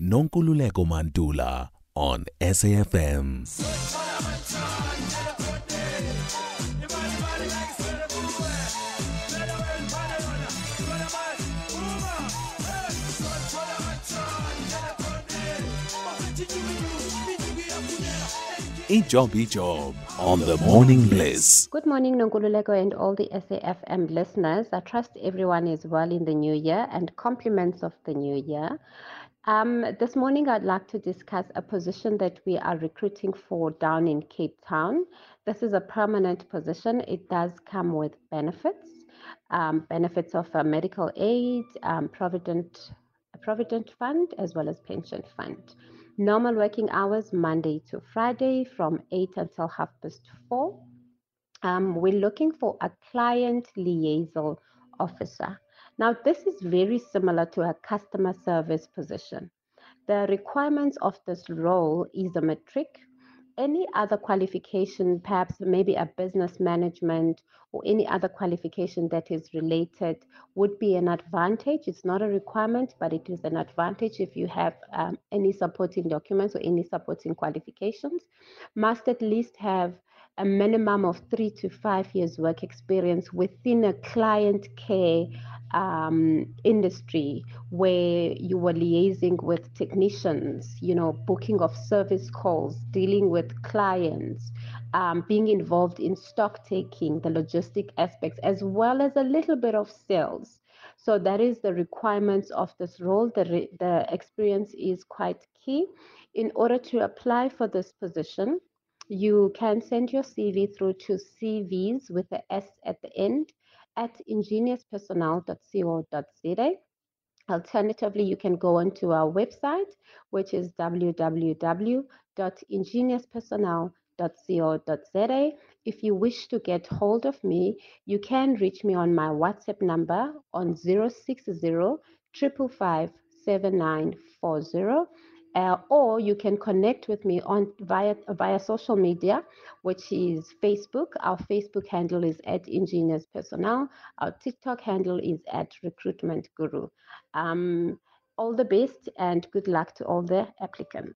Nonkululeko Mantula on SAFM. Ijob Ijob on the morning bliss. Good morning, Nonkululeko and all the SAFM listeners. I trust everyone is well in the new year and compliments of the new year. Um, this morning, I'd like to discuss a position that we are recruiting for down in Cape Town. This is a permanent position. It does come with benefits, um, benefits of a medical aid, um, provident, provident fund, as well as pension fund. Normal working hours Monday to Friday from 8 until half past 4. Um, we're looking for a client liaison officer. Now, this is very similar to a customer service position. The requirements of this role is a matric any other qualification, perhaps maybe a business management or any other qualification that is related, would be an advantage. It's not a requirement, but it is an advantage if you have um, any supporting documents or any supporting qualifications. Must at least have a minimum of three to five years work experience within a client care um, industry where you were liaising with technicians, you know, booking of service calls, dealing with clients, um, being involved in stock taking, the logistic aspects, as well as a little bit of sales. So that is the requirements of this role. The, re- the experience is quite key. In order to apply for this position, you can send your CV through to CVs with the S at the end at ingeniuspersonal.co.za. Alternatively, you can go onto our website, which is www.ingeniuspersonal.co.za. If you wish to get hold of me, you can reach me on my WhatsApp number on 060 555 7940 uh, or you can connect with me on via via social media, which is Facebook. Our Facebook handle is at Ingenious Personnel. Our TikTok handle is at Recruitment Guru. Um, all the best and good luck to all the applicants.